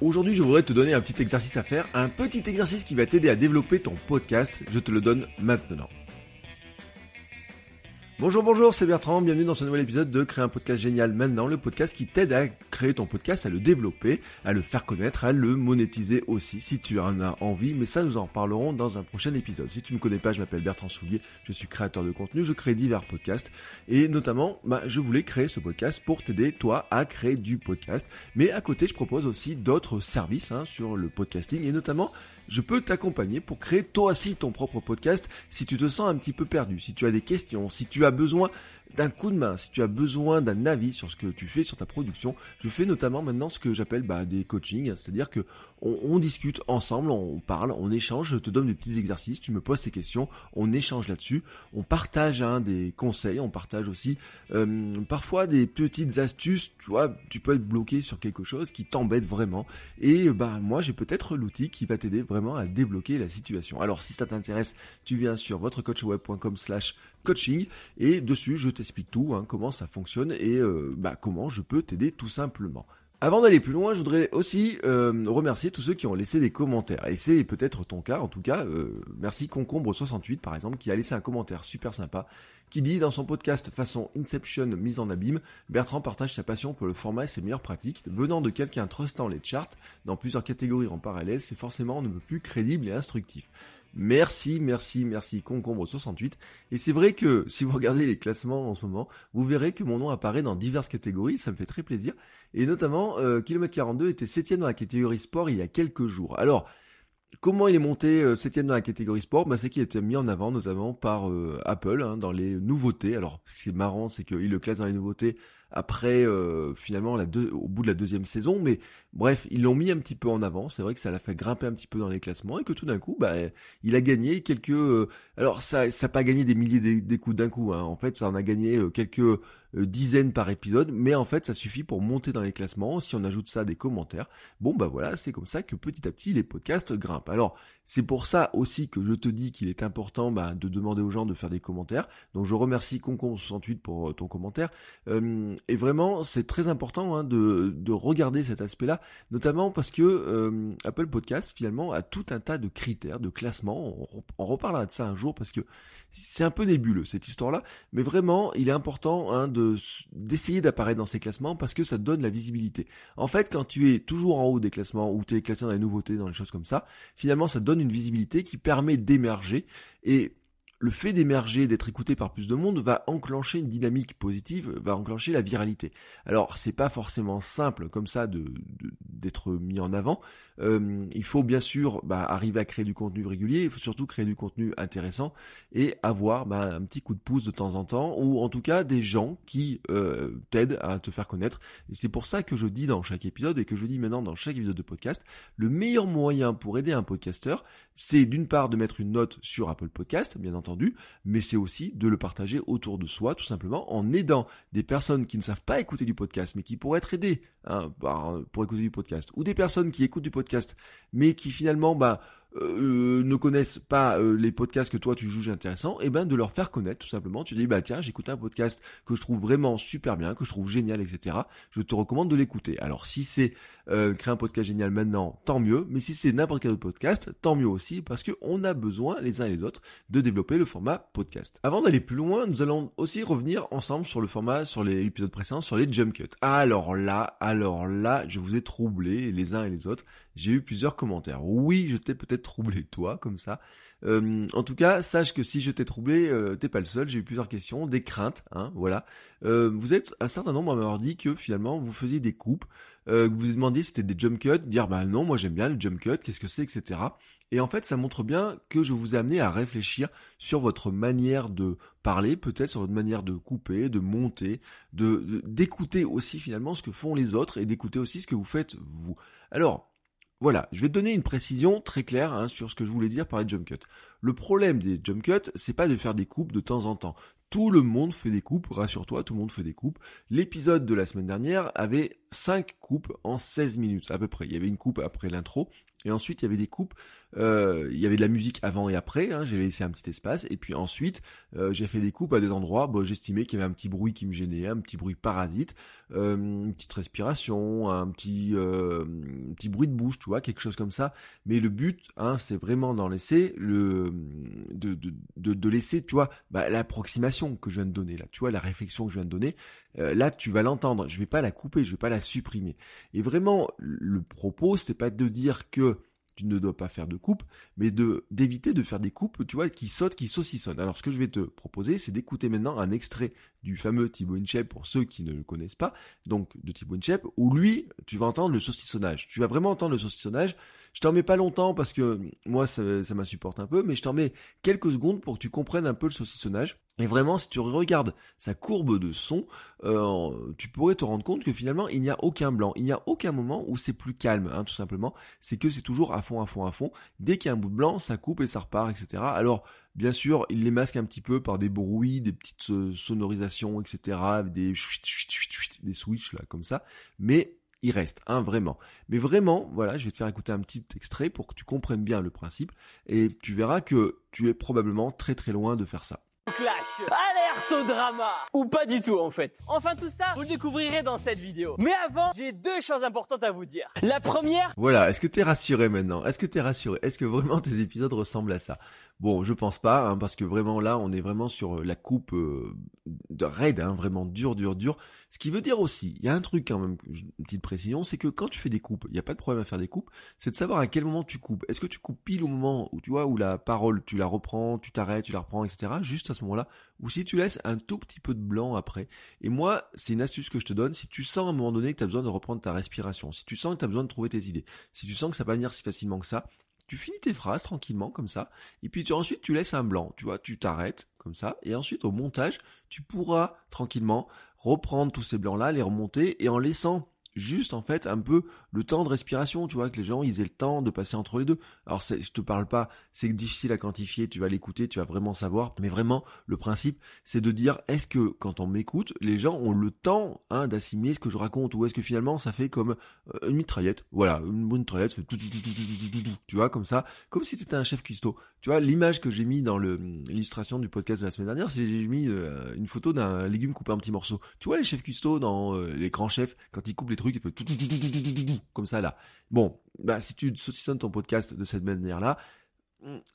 Aujourd'hui, je voudrais te donner un petit exercice à faire, un petit exercice qui va t'aider à développer ton podcast. Je te le donne maintenant. Bonjour, bonjour, c'est Bertrand, bienvenue dans ce nouvel épisode de Créer un podcast génial maintenant, le podcast qui t'aide à créer ton podcast, à le développer, à le faire connaître, à le monétiser aussi, si tu en as envie, mais ça nous en reparlerons dans un prochain épisode. Si tu me connais pas, je m'appelle Bertrand Soulier, je suis créateur de contenu, je crée divers podcasts, et notamment, bah, je voulais créer ce podcast pour t'aider, toi, à créer du podcast, mais à côté, je propose aussi d'autres services hein, sur le podcasting, et notamment je peux t'accompagner pour créer toi aussi ton propre podcast si tu te sens un petit peu perdu, si tu as des questions, si tu as besoin d'un coup de main, si tu as besoin d'un avis sur ce que tu fais sur ta production, je fais notamment maintenant ce que j'appelle bah, des coachings, c'est-à-dire que on, discute ensemble, on parle, on échange, je te donne des petits exercices, tu me poses tes questions, on échange là-dessus, on partage hein, des conseils, on partage aussi euh, parfois des petites astuces, tu vois, tu peux être bloqué sur quelque chose qui t'embête vraiment, et bah moi j'ai peut-être l'outil qui va t'aider vraiment à débloquer la situation. Alors si ça t'intéresse, tu viens sur votrecoachweb.com slash coaching et dessus je t'explique tout, hein, comment ça fonctionne et euh, bah, comment je peux t'aider tout simplement. Avant d'aller plus loin, je voudrais aussi euh, remercier tous ceux qui ont laissé des commentaires. Et c'est peut-être ton cas, en tout cas, euh, merci Concombre68 par exemple, qui a laissé un commentaire super sympa, qui dit dans son podcast façon Inception mise en abîme, Bertrand partage sa passion pour le format et ses meilleures pratiques. Venant de quelqu'un trustant les charts dans plusieurs catégories en parallèle, c'est forcément ne plus crédible et instructif. Merci, merci, merci, Concombre68. Et c'est vrai que si vous regardez les classements en ce moment, vous verrez que mon nom apparaît dans diverses catégories, ça me fait très plaisir. Et notamment, euh, Kilomètre 42 était septième dans la catégorie sport il y a quelques jours. Alors, Comment il est monté euh, septième dans la catégorie sport? Bah, C'est qu'il a été mis en avant notamment par euh, Apple hein, dans les nouveautés. Alors ce qui est marrant, c'est qu'il le classe dans les nouveautés après euh, finalement au bout de la deuxième saison. Mais bref, ils l'ont mis un petit peu en avant. C'est vrai que ça l'a fait grimper un petit peu dans les classements et que tout d'un coup, bah, il a gagné quelques. Euh, alors ça, ça n'a pas gagné des milliers d'écoutes d'un coup. Hein. En fait, ça en a gagné euh, quelques dizaines par épisode, mais en fait ça suffit pour monter dans les classements, si on ajoute ça des commentaires, bon bah voilà, c'est comme ça que petit à petit les podcasts grimpent. Alors c'est pour ça aussi que je te dis qu'il est important bah, de demander aux gens de faire des commentaires. Donc je remercie Concon68 pour euh, ton commentaire. Euh, et vraiment, c'est très important hein, de, de, regarder cet aspect-là, notamment parce que euh, Apple Podcast finalement a tout un tas de critères, de classements. On, reparlera de ça un jour parce que c'est un peu nébuleux cette histoire-là, mais vraiment, il est important hein, de d'essayer d'apparaître dans ces classements parce que ça donne la visibilité. En fait, quand tu es toujours en haut des classements ou tu es classé dans les nouveautés, dans les choses comme ça, finalement, ça donne une visibilité qui permet d'émerger. Et le fait d'émerger, d'être écouté par plus de monde va enclencher une dynamique positive, va enclencher la viralité. Alors c'est pas forcément simple comme ça de d'être mis en avant. Euh, il faut bien sûr bah, arriver à créer du contenu régulier, il faut surtout créer du contenu intéressant et avoir bah, un petit coup de pouce de temps en temps ou en tout cas des gens qui euh, t'aident à te faire connaître. Et c'est pour ça que je dis dans chaque épisode et que je dis maintenant dans chaque épisode de podcast, le meilleur moyen pour aider un podcasteur, c'est d'une part de mettre une note sur Apple Podcast, bien entendu mais c'est aussi de le partager autour de soi, tout simplement, en aidant des personnes qui ne savent pas écouter du podcast, mais qui pourraient être aidées hein, pour écouter du podcast, ou des personnes qui écoutent du podcast, mais qui finalement, bah, euh, ne connaissent pas euh, les podcasts que toi tu juges intéressants, et eh ben de leur faire connaître tout simplement. Tu dis bah tiens j'écoute un podcast que je trouve vraiment super bien, que je trouve génial, etc. Je te recommande de l'écouter. Alors si c'est euh, créer un podcast génial maintenant, tant mieux. Mais si c'est n'importe quel podcast, tant mieux aussi parce que on a besoin les uns et les autres de développer le format podcast. Avant d'aller plus loin, nous allons aussi revenir ensemble sur le format, sur les épisodes précédents, sur les jump cuts. Alors là, alors là, je vous ai troublé les uns et les autres. J'ai eu plusieurs commentaires. Oui, je t'ai peut-être troublé toi comme ça. Euh, en tout cas, sache que si je t'ai troublé, euh, t'es pas le seul. J'ai eu plusieurs questions, des craintes, hein, voilà. Euh, vous êtes un certain nombre à m'avoir dit que finalement vous faisiez des coupes, que vous vous demandiez si c'était des jump cuts, dire bah non, moi j'aime bien le jump cut, qu'est-ce que c'est, etc. Et en fait, ça montre bien que je vous ai amené à réfléchir sur votre manière de parler, peut-être sur votre manière de couper, de monter, de d'écouter aussi finalement ce que font les autres et d'écouter aussi ce que vous faites vous. Alors, voilà, je vais te donner une précision très claire hein, sur ce que je voulais dire par les jump cuts. Le problème des jump cuts, c'est pas de faire des coupes de temps en temps. Tout le monde fait des coupes, rassure-toi, tout le monde fait des coupes. L'épisode de la semaine dernière avait 5 coupes en 16 minutes à peu près. Il y avait une coupe après l'intro, et ensuite il y avait des coupes euh, il y avait de la musique avant et après, hein, j'ai laissé un petit espace, et puis ensuite euh, j'ai fait des coupes à des endroits, bon, j'estimais qu'il y avait un petit bruit qui me gênait, un petit bruit parasite, euh, une petite respiration, un petit, un petit bruit de bouche, tu vois, quelque chose comme ça. Mais le but, hein, c'est vraiment d'en laisser le, de, de, de, de, laisser, tu vois, bah, l'approximation que je viens de donner là, tu vois, la réflexion que je viens de donner, là tu vas l'entendre, je vais pas la couper, je vais pas la supprimer. Et vraiment, le propos, c'était pas de dire que tu ne dois pas faire de coupe, mais de d'éviter de faire des coupes, tu vois, qui sautent, qui saucissonnent. Alors ce que je vais te proposer, c'est d'écouter maintenant un extrait du fameux Thibaut Inchep pour ceux qui ne le connaissent pas, donc de Thibaut Inchep, où lui, tu vas entendre le saucissonnage. Tu vas vraiment entendre le saucissonnage. Je t'en mets pas longtemps parce que moi ça, ça m'insupporte un peu, mais je t'en mets quelques secondes pour que tu comprennes un peu le saucissonnage. Et vraiment, si tu regardes sa courbe de son, euh, tu pourrais te rendre compte que finalement, il n'y a aucun blanc. Il n'y a aucun moment où c'est plus calme, hein, tout simplement. C'est que c'est toujours à fond, à fond, à fond. Dès qu'il y a un bout de blanc, ça coupe et ça repart, etc. Alors, bien sûr, il les masque un petit peu par des bruits, des petites euh, sonorisations, etc. Des des switches là, comme ça. Mais il reste, hein, vraiment. Mais vraiment, voilà, je vais te faire écouter un petit extrait pour que tu comprennes bien le principe, et tu verras que tu es probablement très très loin de faire ça. Clash, alerte au drama Ou pas du tout en fait. Enfin tout ça, vous le découvrirez dans cette vidéo. Mais avant, j'ai deux choses importantes à vous dire. La première... Voilà, est-ce que t'es rassuré maintenant? Est-ce que t'es rassuré? Est-ce que vraiment tes épisodes ressemblent à ça? Bon, je pense pas, hein, parce que vraiment là, on est vraiment sur la coupe euh, de raid, hein, vraiment dur, dur, dur. Ce qui veut dire aussi, il y a un truc quand même, une petite précision, c'est que quand tu fais des coupes, il n'y a pas de problème à faire des coupes, c'est de savoir à quel moment tu coupes. Est-ce que tu coupes pile au moment où tu vois où la parole, tu la reprends, tu t'arrêtes, tu la reprends, etc. Juste à ce moment-là, ou si tu laisses un tout petit peu de blanc après. Et moi, c'est une astuce que je te donne. Si tu sens à un moment donné que tu as besoin de reprendre ta respiration, si tu sens que tu as besoin de trouver tes idées, si tu sens que ça va venir si facilement que ça, tu finis tes phrases tranquillement comme ça, et puis tu, ensuite tu laisses un blanc, tu vois, tu t'arrêtes comme ça, et ensuite au montage, tu pourras tranquillement reprendre tous ces blancs-là, les remonter, et en laissant juste en fait un peu le temps de respiration, tu vois, que les gens ils aient le temps de passer entre les deux. Alors je te parle pas, c'est difficile à quantifier, tu vas l'écouter, tu vas vraiment savoir, mais vraiment le principe c'est de dire est-ce que quand on m'écoute, les gens ont le temps hein, d'assimiler ce que je raconte ou est-ce que finalement ça fait comme euh, une mitraillette, voilà, une bonne mitraillette, tu vois comme ça, comme si c'était un chef cuistot. Tu vois l'image que j'ai mis dans l'illustration du podcast de la semaine dernière, c'est j'ai mis euh, une photo d'un légume coupé en petits morceaux. Tu vois les chefs cuistots dans euh, les grands chefs quand ils coupent les trucs, il fait comme ça là. Bon, bah si tu saucissonnes ton podcast de cette manière-là,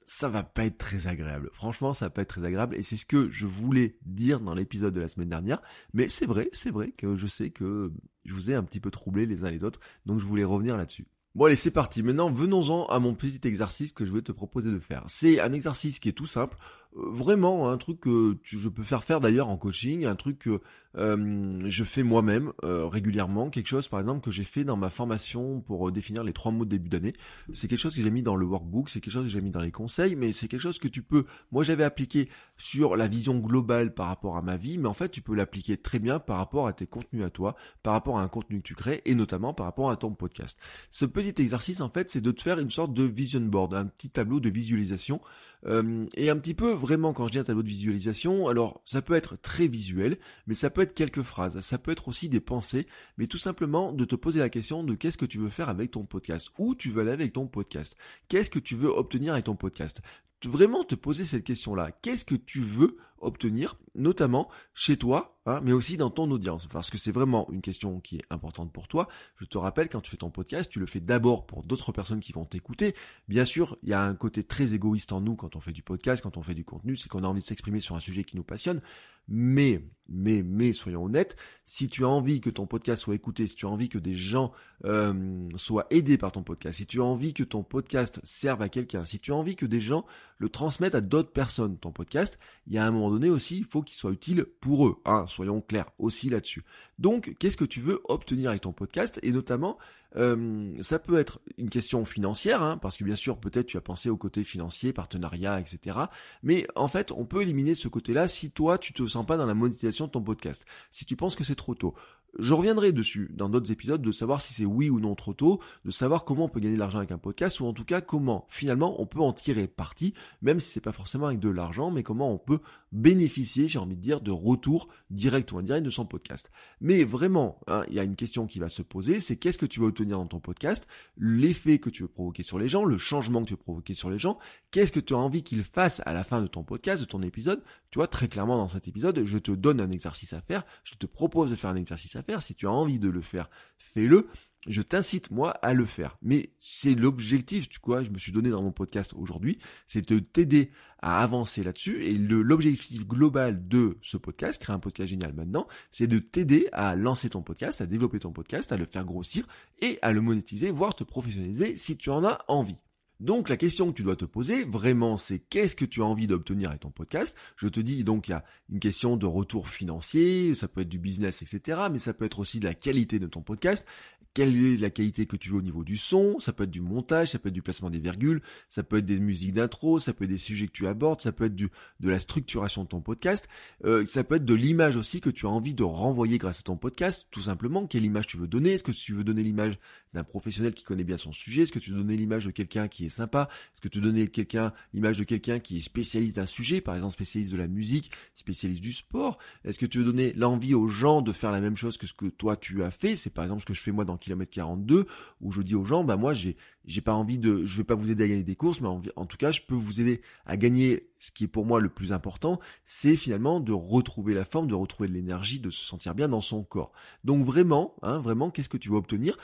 ça va pas être très agréable. Franchement, ça va pas être très agréable et c'est ce que je voulais dire dans l'épisode de la semaine dernière. Mais c'est vrai, c'est vrai que je sais que je vous ai un petit peu troublé les uns les autres, donc je voulais revenir là-dessus. Bon allez, c'est parti. Maintenant, venons-en à mon petit exercice que je vais te proposer de faire. C'est un exercice qui est tout simple, vraiment un truc que je peux faire faire d'ailleurs en coaching, un truc que euh, je fais moi-même euh, régulièrement, quelque chose par exemple que j'ai fait dans ma formation pour définir les trois mots de début d'année. C'est quelque chose que j'ai mis dans le workbook, c'est quelque chose que j'ai mis dans les conseils, mais c'est quelque chose que tu peux. Moi, j'avais appliqué sur la vision globale par rapport à ma vie, mais en fait, tu peux l'appliquer très bien par rapport à tes contenus à toi, par rapport à un contenu que tu crées, et notamment par rapport à ton podcast. Ce petit exercice, en fait, c'est de te faire une sorte de vision board, un petit tableau de visualisation euh, et un petit peu vraiment quand je dis un tableau de visualisation, alors ça peut être très visuel, mais ça peut être quelques phrases, ça peut être aussi des pensées, mais tout simplement de te poser la question de qu'est-ce que tu veux faire avec ton podcast, où tu veux aller avec ton podcast, qu'est-ce que tu veux obtenir avec ton podcast? Vraiment te poser cette question-là. Qu'est-ce que tu veux obtenir, notamment chez toi, hein, mais aussi dans ton audience? Parce que c'est vraiment une question qui est importante pour toi. Je te rappelle, quand tu fais ton podcast, tu le fais d'abord pour d'autres personnes qui vont t'écouter. Bien sûr, il y a un côté très égoïste en nous quand on fait du podcast, quand on fait du contenu, c'est qu'on a envie de s'exprimer sur un sujet qui nous passionne. Mais, mais, mais, soyons honnêtes, si tu as envie que ton podcast soit écouté, si tu as envie que des gens euh, soient aidés par ton podcast, si tu as envie que ton podcast serve à quelqu'un, si tu as envie que des gens le transmettent à d'autres personnes, ton podcast, il y a un moment donné aussi, il faut qu'il soit utile pour eux. Hein, soyons clairs aussi là-dessus. Donc, qu'est-ce que tu veux obtenir avec ton podcast? Et notamment, euh, ça peut être une question financière, hein, parce que bien sûr, peut-être tu as pensé au côté financier, partenariat, etc. Mais en fait, on peut éliminer ce côté-là si toi, tu te sens pas dans la monétisation de ton podcast. Si tu penses que c'est trop tôt. Je reviendrai dessus dans d'autres épisodes de savoir si c'est oui ou non trop tôt, de savoir comment on peut gagner de l'argent avec un podcast ou en tout cas comment finalement on peut en tirer parti, même si c'est pas forcément avec de l'argent, mais comment on peut bénéficier, j'ai envie de dire, de retour direct ou indirect de son podcast. Mais vraiment, hein, il y a une question qui va se poser, c'est qu'est-ce que tu veux obtenir dans ton podcast, l'effet que tu veux provoquer sur les gens, le changement que tu veux provoquer sur les gens, qu'est-ce que tu as envie qu'ils fassent à la fin de ton podcast, de ton épisode. Tu vois, très clairement dans cet épisode, je te donne un exercice à faire, je te propose de faire un exercice à si tu as envie de le faire, fais-le je t'incite moi à le faire. Mais c'est l'objectif, tu vois, je me suis donné dans mon podcast aujourd'hui, c'est de t'aider à avancer là-dessus. Et l'objectif global de ce podcast, créer un podcast génial maintenant, c'est de t'aider à lancer ton podcast, à développer ton podcast, à le faire grossir et à le monétiser, voire te professionnaliser si tu en as envie. Donc la question que tu dois te poser vraiment c'est qu'est-ce que tu as envie d'obtenir avec ton podcast? Je te dis donc il y a une question de retour financier, ça peut être du business etc. Mais ça peut être aussi de la qualité de ton podcast. Quelle est la qualité que tu veux au niveau du son, ça peut être du montage, ça peut être du placement des virgules, ça peut être des musiques d'intro, ça peut être des sujets que tu abordes, ça peut être du, de la structuration de ton podcast, euh, ça peut être de l'image aussi que tu as envie de renvoyer grâce à ton podcast, tout simplement, quelle image tu veux donner, est-ce que tu veux donner l'image d'un professionnel qui connaît bien son sujet, est-ce que tu veux donner l'image de quelqu'un qui est sympa, est-ce que tu donner quelqu'un l'image de quelqu'un qui est spécialiste d'un sujet, par exemple spécialiste de la musique, spécialiste du sport, est-ce que tu veux donner l'envie aux gens de faire la même chose que ce que toi tu as fait, c'est par exemple ce que je fais moi dans kilomètre 42 où je dis aux gens bah moi j'ai j'ai pas envie de je vais pas vous aider à gagner des courses mais en, tout cas je peux vous aider à gagner ce qui est pour moi le plus important c'est finalement de retrouver la forme de retrouver de l'énergie de se sentir bien dans son corps. Donc vraiment hein, vraiment qu'est-ce que tu vas obtenir?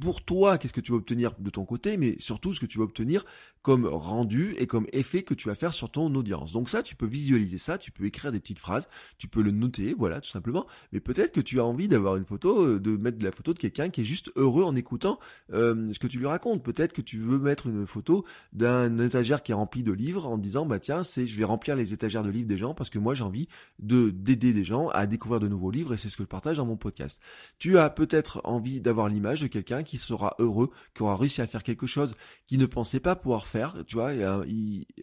Pour toi, qu'est-ce que tu vas obtenir de ton côté, mais surtout ce que tu vas obtenir comme rendu et comme effet que tu vas faire sur ton audience. Donc ça, tu peux visualiser ça, tu peux écrire des petites phrases, tu peux le noter, voilà, tout simplement. Mais peut-être que tu as envie d'avoir une photo, euh, de mettre de la photo de quelqu'un qui est juste heureux en écoutant euh, ce que tu lui racontes. Peut-être que tu veux mettre une photo d'un étagère qui est rempli de livres en disant, bah tiens, c'est, je vais remplir les étagères de livres des gens parce que moi j'ai envie de d'aider des gens à découvrir de nouveaux livres et c'est ce que je partage dans mon podcast. Tu as peut-être envie d'avoir l'image de quelqu'un qui sera heureux, qui aura réussi à faire quelque chose qu'il ne pensait pas pouvoir faire, tu vois, un,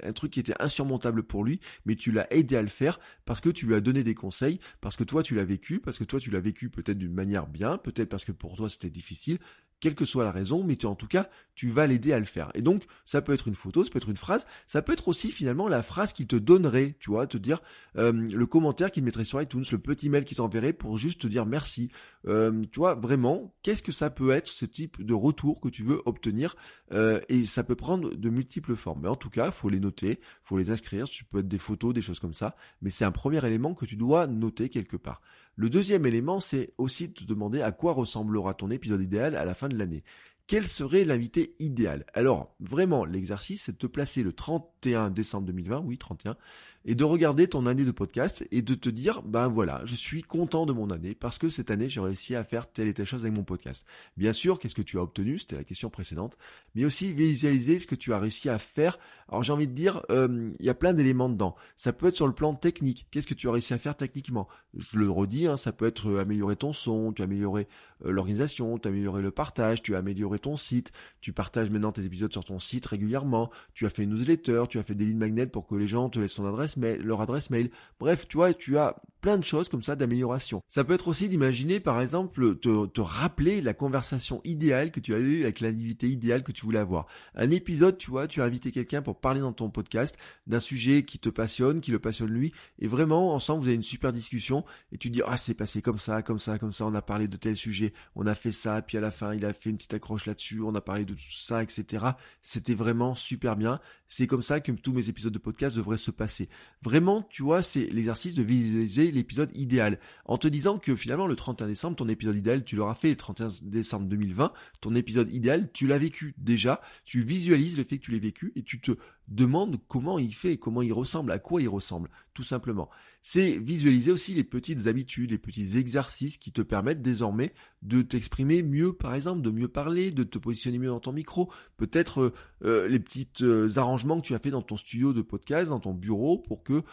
un truc qui était insurmontable pour lui, mais tu l'as aidé à le faire parce que tu lui as donné des conseils, parce que toi tu l'as vécu, parce que toi tu l'as vécu peut-être d'une manière bien, peut-être parce que pour toi c'était difficile, quelle que soit la raison, mais tu, en tout cas, tu vas l'aider à le faire. Et donc, ça peut être une photo, ça peut être une phrase, ça peut être aussi finalement la phrase qui te donnerait, tu vois, te dire euh, le commentaire qu'il mettrait sur iTunes, le petit mail qu'il t'enverrait pour juste te dire merci. Euh, tu vois, vraiment, qu'est-ce que ça peut être ce type de retour que tu veux obtenir euh, Et ça peut prendre de multiples formes. Mais en tout cas, faut les noter, faut les inscrire. Tu peux être des photos, des choses comme ça. Mais c'est un premier élément que tu dois noter quelque part. Le deuxième élément, c'est aussi de te demander à quoi ressemblera ton épisode idéal à la fin de l'année. Quel serait l'invité idéal? Alors, vraiment, l'exercice, c'est de te placer le 31 décembre 2020, oui, 31, et de regarder ton année de podcast et de te dire, ben voilà, je suis content de mon année parce que cette année, j'ai réussi à faire telle et telle chose avec mon podcast. Bien sûr, qu'est-ce que tu as obtenu? C'était la question précédente. Mais aussi visualiser ce que tu as réussi à faire. Alors j'ai envie de dire, euh, il y a plein d'éléments dedans. Ça peut être sur le plan technique. Qu'est-ce que tu as réussi à faire techniquement? Je le redis, hein, ça peut être euh, améliorer ton son, tu as amélioré euh, l'organisation, tu as amélioré le partage, tu as amélioré ton site, tu partages maintenant tes épisodes sur ton site régulièrement, tu as fait une newsletter, tu as fait des lignes magnets pour que les gens te laissent ton adresse leur adresse mail. Bref, tu vois, tu as plein de choses comme ça d'amélioration. Ça peut être aussi d'imaginer, par exemple, te, te, rappeler la conversation idéale que tu as eue avec l'invité idéal que tu voulais avoir. Un épisode, tu vois, tu as invité quelqu'un pour parler dans ton podcast d'un sujet qui te passionne, qui le passionne lui, et vraiment, ensemble, vous avez une super discussion, et tu dis, ah, c'est passé comme ça, comme ça, comme ça, on a parlé de tel sujet, on a fait ça, puis à la fin, il a fait une petite accroche là-dessus, on a parlé de tout ça, etc. C'était vraiment super bien. C'est comme ça que tous mes épisodes de podcast devraient se passer. Vraiment, tu vois, c'est l'exercice de visualiser l'épisode idéal. En te disant que finalement le 31 décembre, ton épisode idéal, tu l'auras fait le 31 décembre 2020, ton épisode idéal, tu l'as vécu déjà, tu visualises le fait que tu l'aies vécu et tu te demandes comment il fait, comment il ressemble, à quoi il ressemble, tout simplement c'est visualiser aussi les petites habitudes, les petits exercices qui te permettent désormais de t'exprimer mieux, par exemple, de mieux parler, de te positionner mieux dans ton micro, peut-être euh, euh, les petits euh, arrangements que tu as fait dans ton studio de podcast, dans ton bureau, pour que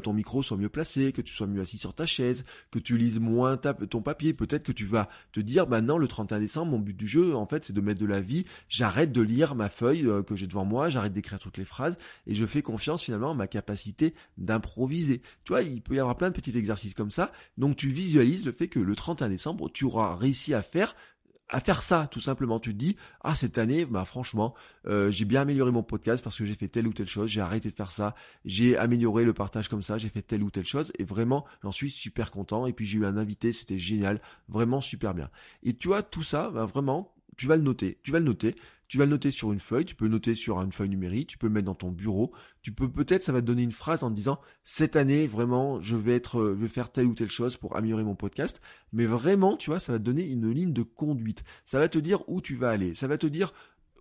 ton micro soit mieux placé, que tu sois mieux assis sur ta chaise, que tu lises moins ton papier. Peut-être que tu vas te dire, maintenant le 31 décembre, mon but du jeu, en fait, c'est de mettre de la vie. J'arrête de lire ma feuille que j'ai devant moi, j'arrête d'écrire toutes les phrases, et je fais confiance finalement à ma capacité d'improviser. Tu vois, il peut y avoir plein de petits exercices comme ça. Donc tu visualises le fait que le 31 décembre, tu auras réussi à faire à faire ça tout simplement. Tu te dis ah cette année bah franchement euh, j'ai bien amélioré mon podcast parce que j'ai fait telle ou telle chose, j'ai arrêté de faire ça, j'ai amélioré le partage comme ça, j'ai fait telle ou telle chose et vraiment j'en suis super content. Et puis j'ai eu un invité, c'était génial, vraiment super bien. Et tu vois tout ça, bah, vraiment tu vas le noter, tu vas le noter tu vas le noter sur une feuille, tu peux noter sur une feuille numérique, tu peux le mettre dans ton bureau, tu peux peut-être ça va te donner une phrase en disant cette année vraiment je vais être je vais faire telle ou telle chose pour améliorer mon podcast, mais vraiment tu vois ça va te donner une ligne de conduite. Ça va te dire où tu vas aller, ça va te dire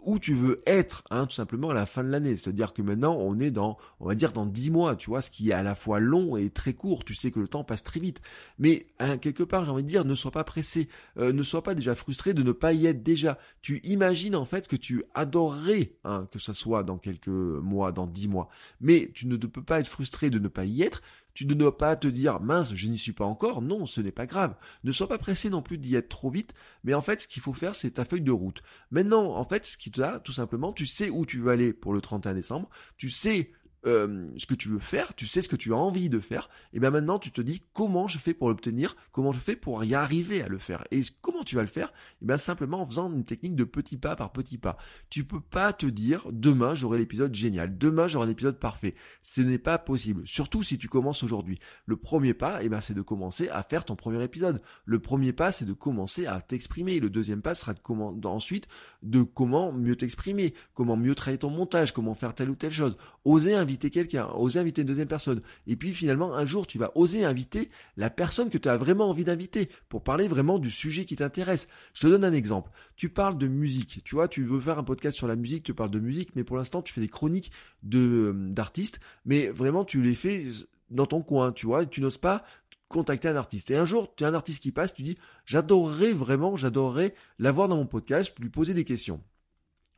où tu veux être, hein, tout simplement à la fin de l'année. C'est-à-dire que maintenant, on est dans, on va dire dans dix mois, tu vois, ce qui est à la fois long et très court. Tu sais que le temps passe très vite. Mais hein, quelque part, j'ai envie de dire, ne sois pas pressé, euh, ne sois pas déjà frustré de ne pas y être déjà. Tu imagines en fait que tu adorerais hein, que ça soit dans quelques mois, dans dix mois. Mais tu ne peux pas être frustré de ne pas y être. Tu ne dois pas te dire mince, je n'y suis pas encore. Non, ce n'est pas grave. Ne sois pas pressé non plus d'y être trop vite. Mais en fait, ce qu'il faut faire, c'est ta feuille de route. Maintenant, en fait, ce qui te a, tout simplement, tu sais où tu veux aller pour le 31 décembre. Tu sais euh, ce que tu veux faire, tu sais ce que tu as envie de faire, et bien maintenant tu te dis comment je fais pour l'obtenir, comment je fais pour y arriver à le faire. Et comment tu vas le faire? Et bien simplement en faisant une technique de petit pas par petit pas. Tu peux pas te dire demain j'aurai l'épisode génial, demain j'aurai un épisode parfait. Ce n'est pas possible. Surtout si tu commences aujourd'hui. Le premier pas, et ben c'est de commencer à faire ton premier épisode. Le premier pas, c'est de commencer à t'exprimer. Le deuxième pas sera de comment, ensuite de comment mieux t'exprimer, comment mieux travailler ton montage, comment faire telle ou telle chose. Oser inviter quelqu'un, oser inviter une deuxième personne. Et puis finalement, un jour, tu vas oser inviter la personne que tu as vraiment envie d'inviter pour parler vraiment du sujet qui t'intéresse. Je te donne un exemple. Tu parles de musique. Tu vois, tu veux faire un podcast sur la musique, tu parles de musique, mais pour l'instant, tu fais des chroniques de euh, d'artistes, mais vraiment, tu les fais dans ton coin, tu vois, tu n'oses pas contacter un artiste. Et un jour, tu as un artiste qui passe, tu dis, j'adorerais vraiment, j'adorerais l'avoir dans mon podcast, lui poser des questions.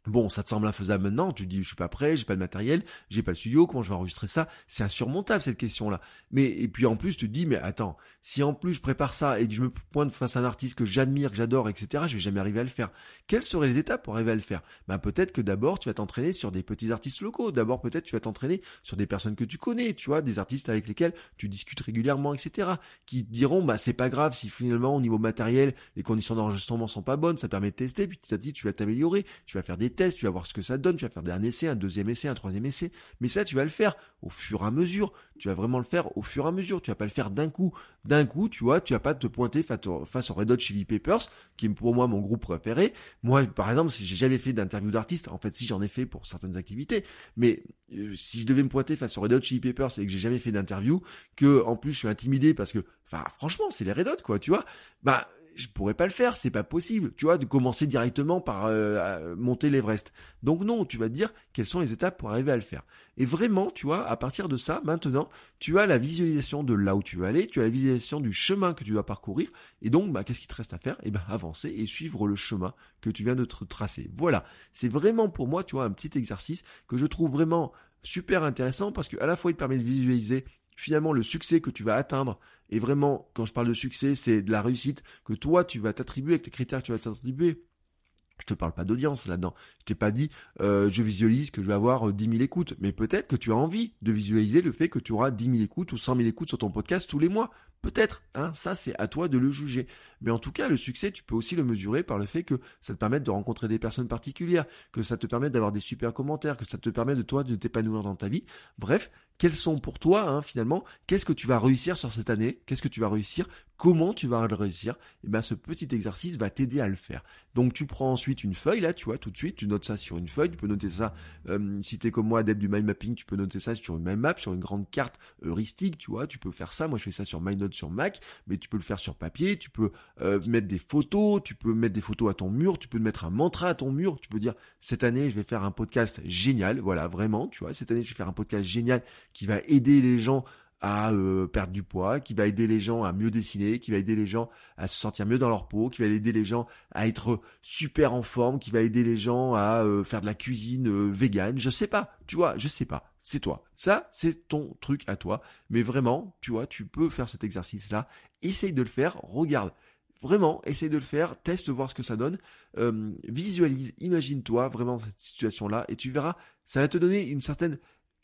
Bon, ça te semble infaisable maintenant, tu dis je suis pas prêt, j'ai pas de matériel, j'ai pas le studio, comment je vais enregistrer ça? C'est insurmontable cette question-là. Mais et puis en plus tu te dis mais attends, si en plus je prépare ça et que je me pointe face à un artiste que j'admire, que j'adore, etc., je vais jamais arriver à le faire. Quelles seraient les étapes pour arriver à le faire? Ben peut-être que d'abord tu vas t'entraîner sur des petits artistes locaux. D'abord peut-être tu vas t'entraîner sur des personnes que tu connais, tu vois, des artistes avec lesquels tu discutes régulièrement, etc. Qui te diront bah c'est pas grave si finalement au niveau matériel les conditions d'enregistrement sont pas bonnes, ça permet de tester, puis petit à petit tu vas t'améliorer, tu vas faire des tests, tu vas voir ce que ça donne, tu vas faire un essai, un deuxième essai, un troisième essai. Mais ça, tu vas le faire au fur et à mesure. Tu vas vraiment le faire au fur et à mesure. Tu vas pas le faire d'un coup. D'un coup, tu vois, tu vas pas te pointer face au Red Hot Chili Peppers, qui est pour moi mon groupe préféré. Moi, par exemple, si j'ai jamais fait d'interview d'artiste, en fait, si j'en ai fait pour certaines activités, mais euh, si je devais me pointer face au Red Hot Chili Peppers et que j'ai jamais fait d'interview, que en plus je suis intimidé parce que, enfin, franchement, c'est les Red Hot, quoi, tu vois, bah je pourrais pas le faire, c'est pas possible, tu vois, de commencer directement par euh, monter l'Everest. Donc non, tu vas te dire quelles sont les étapes pour arriver à le faire. Et vraiment, tu vois, à partir de ça, maintenant, tu as la visualisation de là où tu vas aller, tu as la visualisation du chemin que tu dois parcourir, et donc, bah, qu'est-ce qui te reste à faire? Eh ben, avancer et suivre le chemin que tu viens de tracer. Voilà, c'est vraiment pour moi, tu vois, un petit exercice que je trouve vraiment super intéressant parce qu'à la fois il te permet de visualiser finalement le succès que tu vas atteindre, et vraiment, quand je parle de succès, c'est de la réussite que toi, tu vas t'attribuer avec les critères que tu vas t'attribuer. Je te parle pas d'audience là-dedans. Je t'ai pas dit, euh, je visualise que je vais avoir 10 euh, 000 écoutes. Mais peut-être que tu as envie de visualiser le fait que tu auras 10 000 écoutes ou 100 000 écoutes sur ton podcast tous les mois. Peut-être, hein, ça c'est à toi de le juger. Mais en tout cas, le succès, tu peux aussi le mesurer par le fait que ça te permet de rencontrer des personnes particulières, que ça te permet d'avoir des super commentaires, que ça te permet de toi de t'épanouir dans ta vie. Bref, quels sont pour toi, hein, finalement, qu'est-ce que tu vas réussir sur cette année? Qu'est-ce que tu vas réussir? Comment tu vas le réussir? Et eh ben, ce petit exercice va t'aider à le faire. Donc, tu prends ensuite une feuille, là, tu vois, tout de suite, tu notes ça sur une feuille. Tu peux noter ça, euh, si t'es comme moi, adepte du mind mapping, tu peux noter ça sur une mind map, sur une grande carte heuristique, tu vois. Tu peux faire ça. Moi, je fais ça sur MyNote sur Mac, mais tu peux le faire sur papier. Tu peux euh, mettre des photos, tu peux mettre des photos à ton mur, tu peux mettre un mantra à ton mur. Tu peux dire cette année, je vais faire un podcast génial. Voilà, vraiment, tu vois. Cette année, je vais faire un podcast génial qui va aider les gens à euh, perdre du poids, qui va aider les gens à mieux dessiner, qui va aider les gens à se sentir mieux dans leur peau, qui va aider les gens à être super en forme, qui va aider les gens à euh, faire de la cuisine euh, végane, je sais pas, tu vois, je sais pas, c'est toi. Ça, c'est ton truc à toi, mais vraiment, tu vois, tu peux faire cet exercice-là, essaye de le faire, regarde. Vraiment, essaye de le faire, teste voir ce que ça donne, visualise, imagine-toi vraiment cette situation-là, et tu verras, ça va te donner une certaine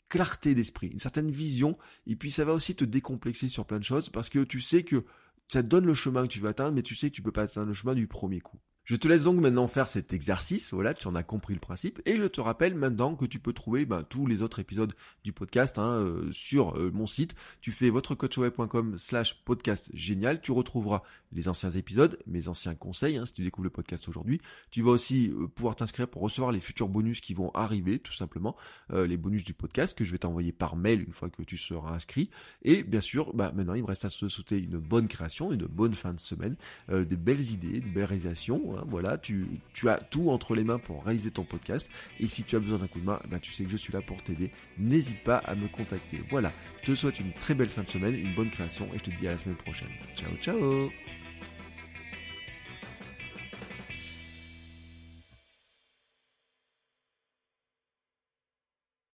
clarté d'esprit, une certaine vision, et puis ça va aussi te décomplexer sur plein de choses parce que tu sais que ça donne le chemin que tu veux atteindre, mais tu sais que tu peux pas atteindre le chemin du premier coup. Je te laisse donc maintenant faire cet exercice, voilà, tu en as compris le principe, et je te rappelle maintenant que tu peux trouver ben, tous les autres épisodes du podcast hein, euh, sur euh, mon site. Tu fais votrecoachweb.com slash podcast génial, tu retrouveras les anciens épisodes, mes anciens conseils, hein, si tu découvres le podcast aujourd'hui. Tu vas aussi euh, pouvoir t'inscrire pour recevoir les futurs bonus qui vont arriver, tout simplement, les bonus du podcast que je vais t'envoyer par mail une fois que tu seras inscrit. Et bien sûr, bah, maintenant il me reste à se souhaiter une bonne création, une bonne fin de semaine, des belles idées, de belles réalisations. Hein, voilà, tu, as tout entre les mains pour réaliser ton podcast. Et si tu as besoin d'un coup de main, bah, tu sais que je suis là pour t'aider. N'hésite pas à me contacter. Voilà, je te souhaite une très belle fin de semaine, une bonne création et je te dis à la semaine prochaine. Ciao ciao